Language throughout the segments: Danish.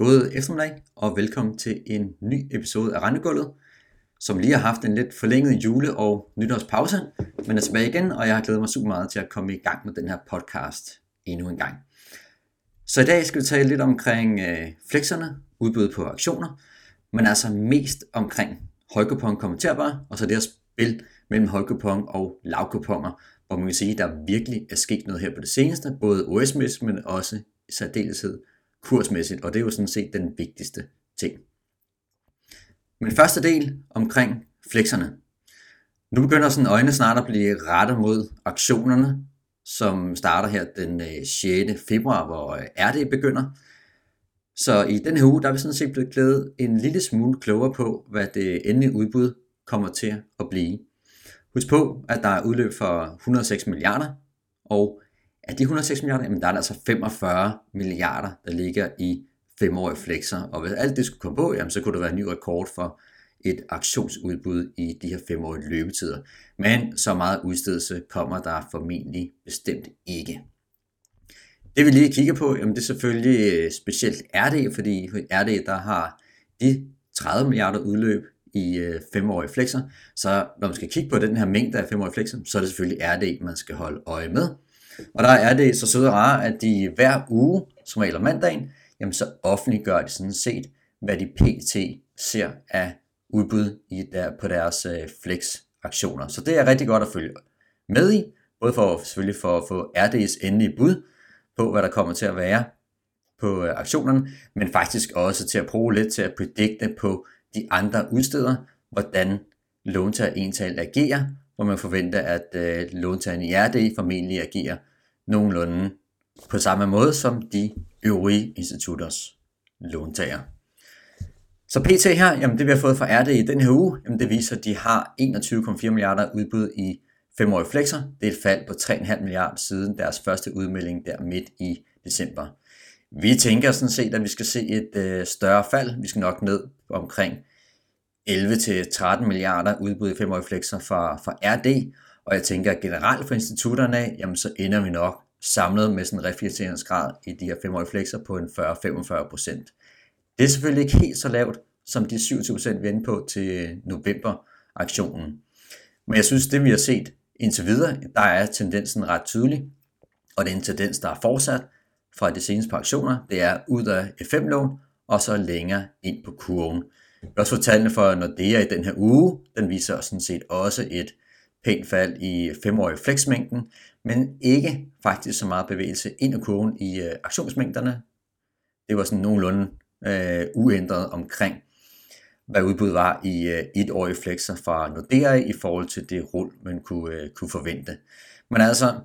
God eftermiddag og velkommen til en ny episode af Rentegulvet, som lige har haft en lidt forlænget jule- og nytårspause, men er tilbage igen, og jeg har glædet mig super meget til at komme i gang med den her podcast endnu en gang. Så i dag skal vi tale lidt omkring øh, flexerne, udbud på aktioner, men altså mest omkring højkupon kommenterbar, og så det her spil mellem højkupon og lavkuponer, hvor man kan sige, at der virkelig er sket noget her på det seneste, både OS-mæssigt, men også i særdeleshed kursmæssigt, og det er jo sådan set den vigtigste ting. Men første del omkring flexerne. Nu begynder sådan øjnene snart at blive rettet mod aktionerne, som starter her den øh, 6. Februar, hvor øh, RD begynder. Så i den her uge, der er vi sådan set blevet glædet en lille smule klogere på, hvad det endelige udbud kommer til at blive. Husk på, at der er udløb for 106 milliarder, og af de 106 milliarder, jamen der er der altså 45 milliarder, der ligger i femårige flexer. Og hvis alt det skulle komme på, jamen så kunne det være en ny rekord for et aktionsudbud i de her femårige løbetider. Men så meget udstedelse kommer der formentlig bestemt ikke. Det vi lige kigger på, jamen det er selvfølgelig øh, specielt RD, fordi RD der har de 30 milliarder udløb i øh, femårige flexer. Så når man skal kigge på den her mængde af femårige flexer, så er det selvfølgelig RD, man skal holde øje med. Og der er det så søde og rare, at de hver uge, som regel om mandagen, jamen så offentliggør de sådan set, hvad de pt. ser af udbud i der, på deres øh, flex-aktioner. Så det er rigtig godt at følge med i, både for selvfølgelig for at få RD's endelige bud på, hvad der kommer til at være på øh, aktionerne, men faktisk også til at bruge lidt til at predikte på de andre udsteder, hvordan låntager ental agerer, hvor man forventer, at øh, låntagerne i RD formentlig agerer nogenlunde på samme måde som de øvrige institutters låntager. Så PT her, jamen det vi har fået fra RD i den her uge, jamen det viser, at de har 21,4 milliarder udbud i femårige flexer. Det er et fald på 3,5 milliarder siden deres første udmelding der midt i december. Vi tænker sådan set, at vi skal se et øh, større fald. Vi skal nok ned omkring 11-13 milliarder udbud i femårige flexer fra, fra RD, og jeg tænker at generelt for institutterne, jamen så ender vi nok samlet med sådan en reflekteringsgrad i de her femårige flexer på en 40-45 procent. Det er selvfølgelig ikke helt så lavt som de 27 procent vi er inde på til november-aktionen. Men jeg synes, det vi har set indtil videre, der er tendensen ret tydelig, og det er en tendens, der er fortsat fra de seneste par aktioner. Det er ud af F5-lån, og så længere ind på kurven. Jeg har også fået tallene for Nordea i den her uge. Den viser sådan set også et pænt fald i femårige flexmængden, men ikke faktisk så meget bevægelse ind i kurven i øh, aktionsmængderne. Det var sådan nogenlunde øh, uændret omkring, hvad udbuddet var i øh, etårige flexer fra Nordea i forhold til det rul, man kunne, øh, kunne forvente. Men altså,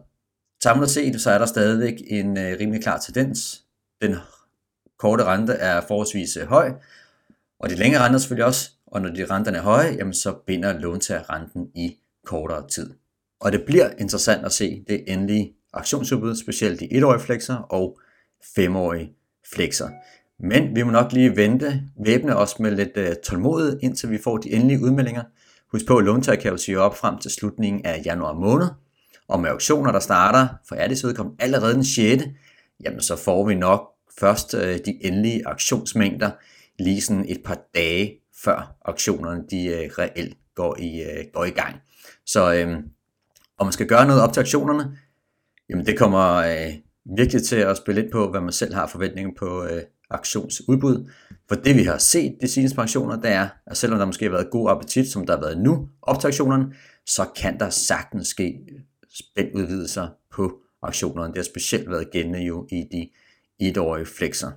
samlet set, så er der stadigvæk en øh, rimelig klar tendens. Den korte rente er forholdsvis øh, høj, og de længere renter selvfølgelig også, og når de renterne er høje, jamen så binder låntager renten i kortere tid. Og det bliver interessant at se det endelige aktionsudbud, specielt de 1-årige flexer og 5-årige flexer. Men vi må nok lige vente, væbne os med lidt uh, tålmodighed, indtil vi får de endelige udmeldinger. Husk på, at låntager kan jo sige op frem til slutningen af januar måned. Og med auktioner, der starter for RD's udkom allerede den 6., jamen så får vi nok først uh, de endelige aktionsmængder lige sådan et par dage før auktionerne de uh, reelt går i, uh, går i gang. Så øh, om man skal gøre noget op til aktionerne, jamen det kommer øh, virkelig til at spille lidt på, hvad man selv har forventninger på øh, aktionsudbud. For det vi har set de seneste aktioner, det er, at selvom der måske har været god appetit, som der har været nu op til aktionerne, så kan der sagtens ske spændudvidelser på aktionerne. Det har specielt været gældende jo i de etårige flexer.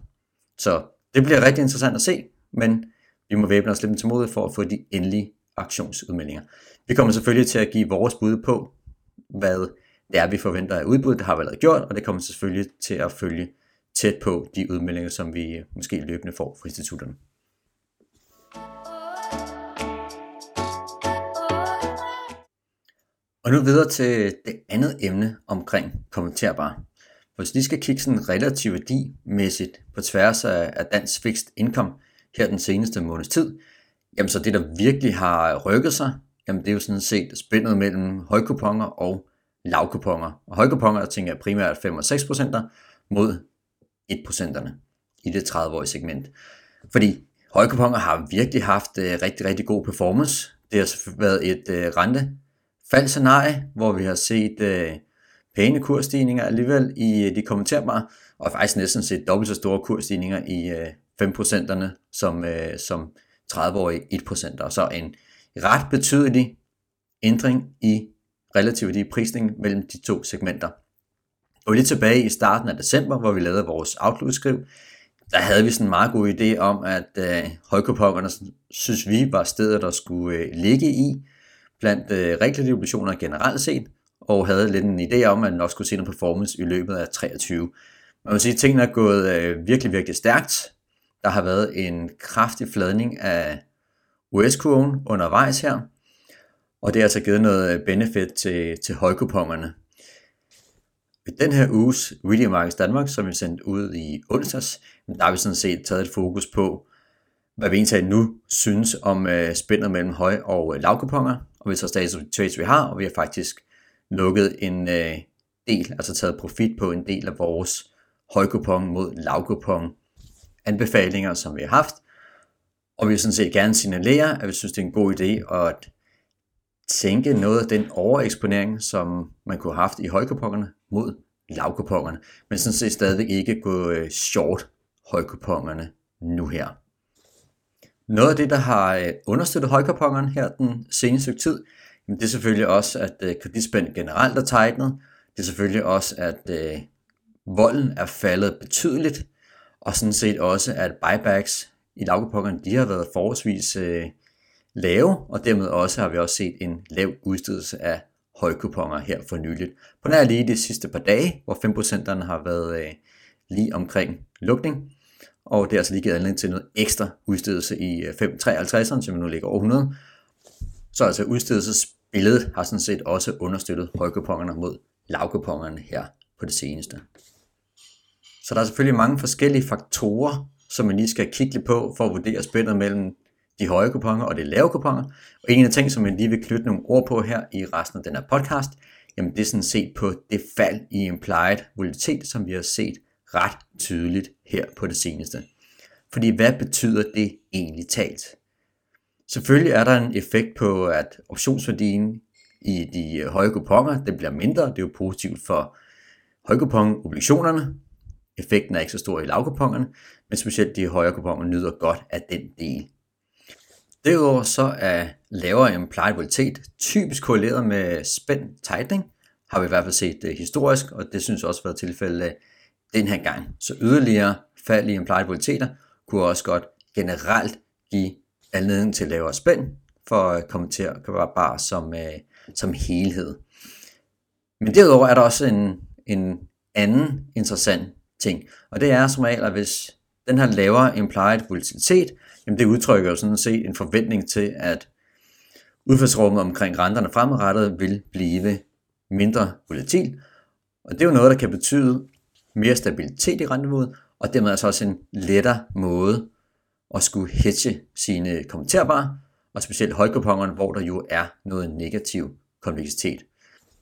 Så det bliver rigtig interessant at se, men vi må væbne os lidt til mod for at få de endelige aktionsudmeldinger. Vi kommer selvfølgelig til at give vores bud på, hvad det er, vi forventer af udbud. Det har vi allerede gjort, og det kommer selvfølgelig til at følge tæt på de udmeldinger, som vi måske løbende får fra institutterne. Og nu videre til det andet emne omkring kommenterbar. Hvis vi skal kigge sådan relativ værdimæssigt på tværs af dansk fixed income her den seneste måneds tid, jamen så det der virkelig har rykket sig, jamen det er jo sådan set spændet mellem højkuponger og lavkuponger. Og højkuponger, der tænker jeg primært 5 og 6 procenter mod 1 procenterne. i det 30-årige segment. Fordi højkuponger har virkelig haft øh, rigtig, rigtig god performance. Det har været et øh, rentefaldscenarie, hvor vi har set øh, pæne kursstigninger alligevel i øh, de kommenterbare, og faktisk næsten set dobbelt så store kursstigninger i øh, 5%'erne som, øh, som 30-årige 1%. Og så en ret betydelig ændring i relativ prisning mellem de to segmenter. Og lige tilbage i starten af december, hvor vi lavede vores Outlook-skriv, der havde vi sådan en meget god idé om, at øh, højkupongerne synes vi var stedet, der skulle øh, ligge i blandt øh, realkreditobligationer generelt set, og havde lidt en idé om, at man også skulle se en performance i løbet af 23. Man vil sige, at tingene er gået øh, virkelig, virkelig stærkt. Der har været en kraftig fladning af US-kurven undervejs her, og det har altså givet noget øh, benefit til, til højkupongerne. I den her uges William Markets Danmark, som vi sendte ud i onsdags, der har vi sådan set taget et fokus på, hvad vi egentlig nu synes om øh, spændet mellem høj- og uh, lavkuponger, og vi så status trades vi har, og vi har faktisk lukket en del, altså taget profit på en del af vores højkupon mod lavkupon anbefalinger, som vi har haft, og vi vil sådan set gerne signalere, at vi synes, det er en god idé at tænke noget af den overeksponering, som man kunne have haft i højkupongerne mod lavkupongerne, men sådan set stadigvæk ikke gå øh, short højkupongerne nu her. Noget af det, der har øh, understøttet højkupongerne her den seneste tid, det er selvfølgelig også, at øh, kreditspænd generelt er tegnet. Det er selvfølgelig også, at volden er faldet betydeligt, og sådan set også, at buybacks i lavkupongerne, de har været forholdsvis øh, lave, og dermed også har vi også set en lav udstedelse af højkuponger her for nyligt. På nær lige de sidste par dage, hvor 5%'erne har været øh, lige omkring lukning, og det har altså lige givet anledning til noget ekstra udstedelse i øh, 553'erne, som nu ligger over 100. Så altså udstedelsesbilledet har sådan set også understøttet højkupongerne mod lavkupongerne her på det seneste. Så der er selvfølgelig mange forskellige faktorer, som man lige skal kigge lidt på for at vurdere spændet mellem de høje kuponer og de lave kuponer. Og en af de ting, som jeg lige vil knytte nogle ord på her i resten af den her podcast, jamen det er sådan set på det fald i implied volatilitet, som vi har set ret tydeligt her på det seneste. Fordi hvad betyder det egentlig talt? Selvfølgelig er der en effekt på, at optionsværdien i de høje kuponer, den bliver mindre. Det er jo positivt for højkupon-obligationerne. Effekten er ikke så stor i lavkupongerne, men specielt de højere kuponer nyder godt af den del. Derudover så er lavere implied volatilitet typisk korreleret med spændt tightening, har vi i hvert fald set det historisk, og det synes også har været tilfældet den her gang. Så yderligere fald i implied volatiliteter kunne også godt generelt give anledning til lavere spænd for at komme til at være bare som, øh, som helhed. Men derudover er der også en, en anden interessant ting, og det er som regel, at hvis den her lavere implied volatilitet jamen det udtrykker jo sådan set en forventning til, at udfaldsrummet omkring renterne fremadrettet vil blive mindre volatil. Og det er jo noget, der kan betyde mere stabilitet i renteniveauet, og dermed altså også en lettere måde at skulle hedge sine kommenterbare, og specielt højkupongerne, hvor der jo er noget negativ konveksitet.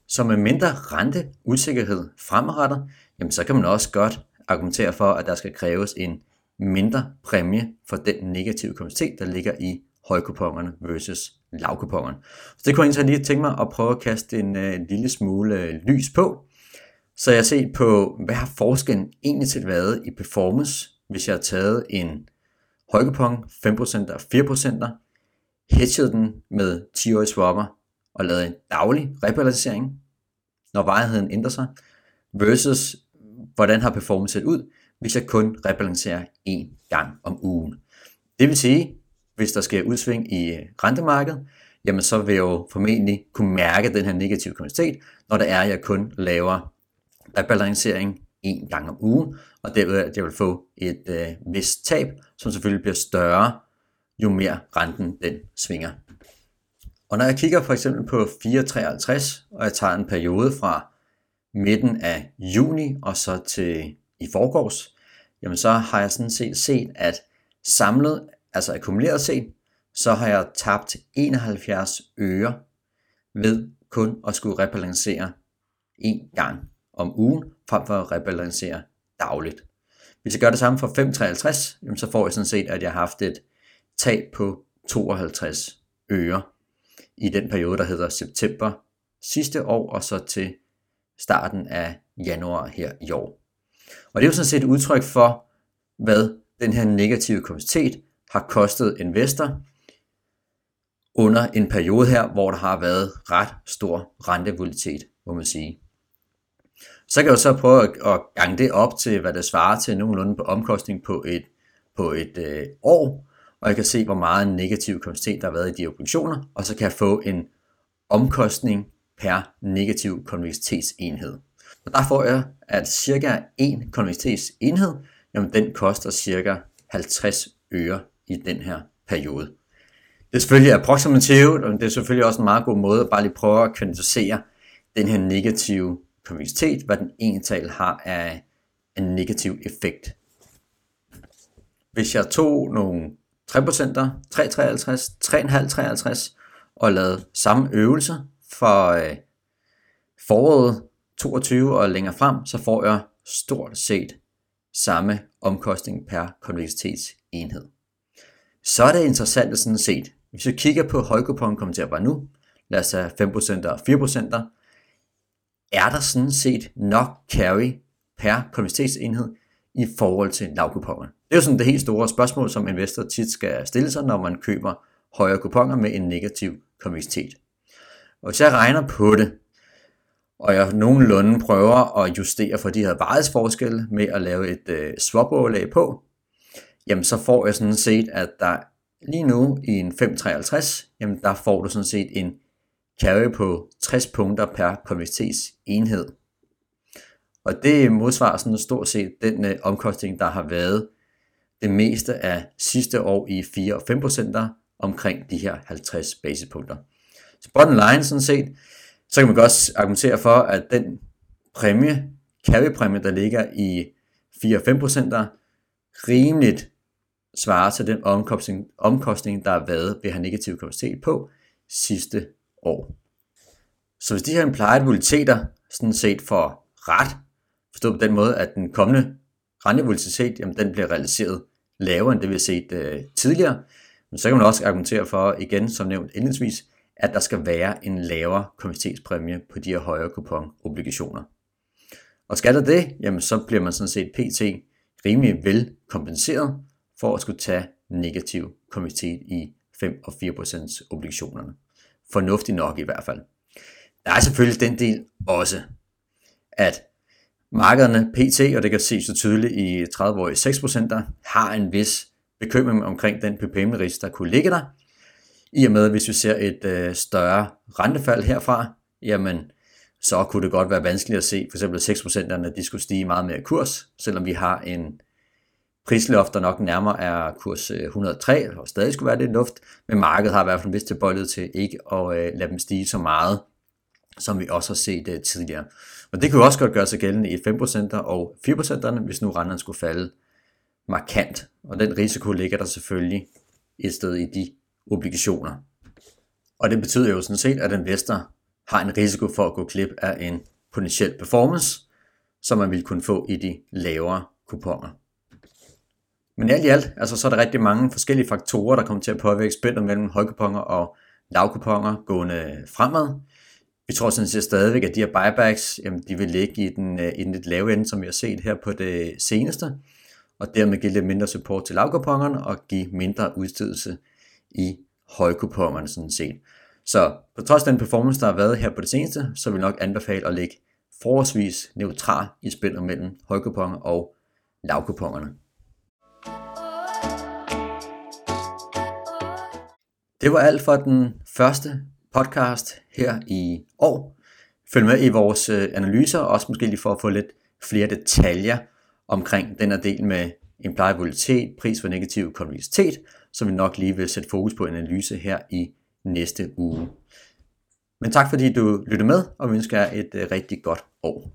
Så med mindre renteusikkerhed fremadrettet, jamen så kan man også godt argumentere for, at der skal kræves en mindre præmie for den negative kvalitet, der ligger i højkupongerne versus lavkupongerne. Så det kunne jeg egentlig lige tænke mig at prøve at kaste en, øh, en lille smule øh, lys på. Så jeg ser set på, hvad har forskellen egentlig til været i performance, hvis jeg har taget en højkupong 5% og 4%, hedget den med 10-årige swapper og lavet en daglig rebalancering, når varigheden ændrer sig, versus hvordan har performance set ud, hvis jeg kun rebalancerer én gang om ugen. Det vil sige, hvis der sker udsving i rentemarkedet, jamen så vil jeg jo formentlig kunne mærke den her negative kvalitet, når det er, at jeg kun laver rebalancering en gang om ugen, og derved at jeg vil få et øh, vist tab, som selvfølgelig bliver større, jo mere renten den svinger. Og når jeg kigger for eksempel på 4,53, og jeg tager en periode fra midten af juni og så til i forgårs, jamen så har jeg sådan set set, at samlet, altså akkumuleret set, så har jeg tabt 71 øre ved kun at skulle rebalancere en gang om ugen, frem for at rebalancere dagligt. Hvis jeg gør det samme for 5,53, jamen så får jeg sådan set, at jeg har haft et tab på 52 øre i den periode, der hedder september sidste år, og så til starten af januar her i år. Og det er jo sådan set et udtryk for, hvad den her negative kapacitet har kostet investor under en periode her, hvor der har været ret stor rentevolitet, må man sige. Så kan jeg jo så prøve at gange det op til, hvad det svarer til nogenlunde på omkostning på et, på et øh, år, og jeg kan se, hvor meget negativ konvertitet der har været i de obligationer, og så kan jeg få en omkostning per negativ konvektivitetsenhed. Og der får jeg, at cirka en konvektivitetsenhed, jamen den koster cirka 50 øre i den her periode. Det er selvfølgelig approximativt, og det er selvfølgelig også en meget god måde at bare lige prøve at kvantificere den her negative konvekstitet, hvad den ental har af en negativ effekt. Hvis jeg tog nogle 3%, 3,53, 3,5, og lavede samme øvelse for øh, foråret 22 og længere frem, så får jeg stort set samme omkostning per konvektivitetsenhed. Så er det interessant at sådan set, hvis vi kigger på højkupon at være nu, lad os tage 5% og 4%, er der sådan set nok carry per konvektivitetsenhed i forhold til lavkuponer? Det er jo sådan det helt store spørgsmål, som investor tit skal stille sig, når man køber højere kuponer med en negativ konvektivitet. Og hvis jeg regner på det, og jeg nogenlunde prøver at justere for de her varighedsforskelle med at lave et øh, swap-overlag på, jamen så får jeg sådan set, at der lige nu i en 553, jamen der får du sådan set en carry på 60 punkter per konvektivitetsenhed. Og det modsvarer sådan stort set den øh, omkostning, der har været det meste af sidste år i 4 og 5 procenter omkring de her 50 basispunkter. Så bottom line sådan set, så kan man godt argumentere for, at den præmie, carry-præmie, der ligger i 4-5% rimeligt svarer til den omkostning, omkostning, der har været ved at have negativ kapacitet på sidste år. Så hvis de her implied volatiliteter sådan set får ret, forstået på den måde, at den kommende rentevolatilitet, jamen den bliver realiseret lavere end det vi har set øh, tidligere, men så kan man også argumentere for, igen som nævnt indledningsvis, at der skal være en lavere konvertitetspræmie på de her højere kuponobligationer. Og skal der det, jamen så bliver man sådan set pt. rimelig vel kompenseret for at skulle tage negativ konvertitet i 5 og 4% obligationerne. Fornuftigt nok i hvert fald. Der er selvfølgelig den del også, at markederne PT, og det kan ses så tydeligt i 30-årige 6%, har en vis bekymring omkring den prepayment risk, der kunne ligge der, i og med, at hvis vi ser et øh, større rentefald herfra, jamen, så kunne det godt være vanskeligt at se, for eksempel 6%'erne, de skulle stige meget mere i kurs, selvom vi har en prisloft, der nok nærmere er kurs øh, 103, og stadig skulle være lidt luft, men markedet har i hvert fald vist tilbøjelighed til ikke at øh, lade dem stige så meget, som vi også har set øh, tidligere. Og det kunne også godt gøre sig gældende i 5% og 4%'erne, hvis nu renterne skulle falde markant. Og den risiko ligger der selvfølgelig et sted i de obligationer. Og det betyder jo sådan set, at investor har en risiko for at gå klip af en potentiel performance, som man vil kunne få i de lavere kuponer. Men alt i alt, altså, så er der rigtig mange forskellige faktorer, der kommer til at påvirke spændet mellem højkuponer og lavkuponer gående fremad. Vi tror sådan set stadigvæk, at de her buybacks, jamen, de vil ligge i den, øh, i den lidt lave ende, som vi har set her på det seneste, og dermed give lidt mindre support til lavkupongerne og give mindre udstedelse i højkupongerne sådan set. Så på trods af den performance, der har været her på det seneste, så vil jeg nok anbefale at lægge forholdsvis neutral i spillet mellem højkuponger og lavkupongerne. Det var alt for den første podcast her i år. Følg med i vores øh, analyser, også måske lige for at få lidt flere detaljer omkring den her del med implied volatilitet, pris for negativ konvisitet, som vi nok lige vil sætte fokus på en analyse her i næste uge. Men tak fordi du lyttede med, og vi ønsker jer et øh, rigtig godt år.